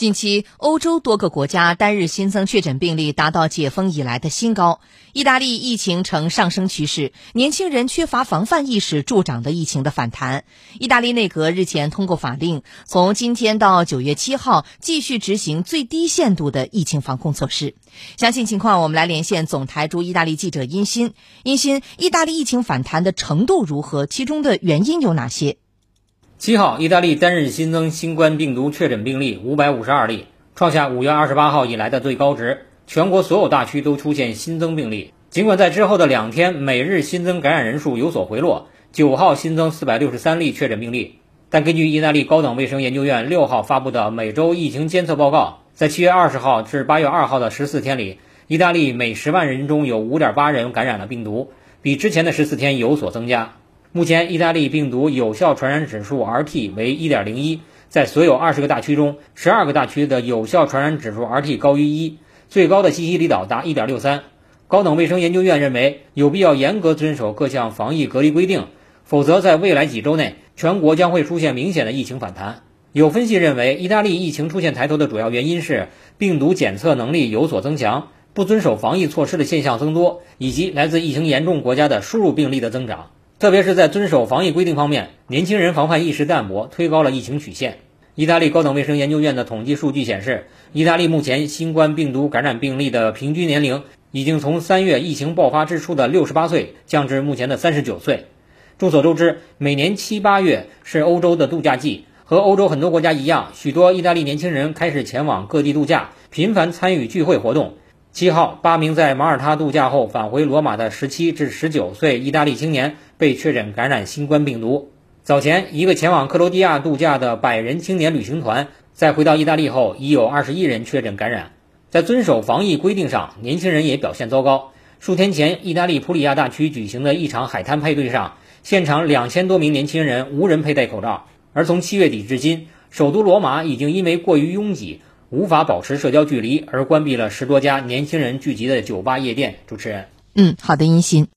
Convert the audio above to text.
近期，欧洲多个国家单日新增确诊病例达到解封以来的新高。意大利疫情呈上升趋势，年轻人缺乏防范意识助长的疫情的反弹。意大利内阁日前通过法令，从今天到九月七号继续执行最低限度的疫情防控措施。详细情况，我们来连线总台驻意大利记者殷鑫。殷鑫，意大利疫情反弹的程度如何？其中的原因有哪些？七号，意大利单日新增新冠病毒确诊病例五百五十二例，创下五月二十八号以来的最高值。全国所有大区都出现新增病例。尽管在之后的两天每日新增感染人数有所回落，九号新增四百六十三例确诊病例，但根据意大利高等卫生研究院六号发布的每周疫情监测报告，在七月二十号至八月二号的十四天里，意大利每十万人中有五点八人感染了病毒，比之前的十四天有所增加。目前，意大利病毒有效传染指数 Rt 为1.01，在所有二十个大区中，十二个大区的有效传染指数 Rt 高于一，最高的西西里岛达1.63。高等卫生研究院认为，有必要严格遵守各项防疫隔离规定，否则在未来几周内，全国将会出现明显的疫情反弹。有分析认为，意大利疫情出现抬头的主要原因是病毒检测能力有所增强，不遵守防疫措施的现象增多，以及来自疫情严重国家的输入病例的增长。特别是在遵守防疫规定方面，年轻人防范意识淡薄，推高了疫情曲线。意大利高等卫生研究院的统计数据显示，意大利目前新冠病毒感染病例的平均年龄已经从三月疫情爆发之初的六十八岁降至目前的三十九岁。众所周知，每年七八月是欧洲的度假季，和欧洲很多国家一样，许多意大利年轻人开始前往各地度假，频繁参与聚会活动。七号，八名在马耳他度假后返回罗马的十七至十九岁意大利青年被确诊感染新冠病毒。早前，一个前往克罗地亚度假的百人青年旅行团在回到意大利后，已有二十一人确诊感染。在遵守防疫规定上，年轻人也表现糟糕。数天前，意大利普里亚大区举行的一场海滩派对上，现场两千多名年轻人无人佩戴口罩。而从七月底至今，首都罗马已经因为过于拥挤。无法保持社交距离，而关闭了十多家年轻人聚集的酒吧夜店。主持人，嗯，好的，殷鑫。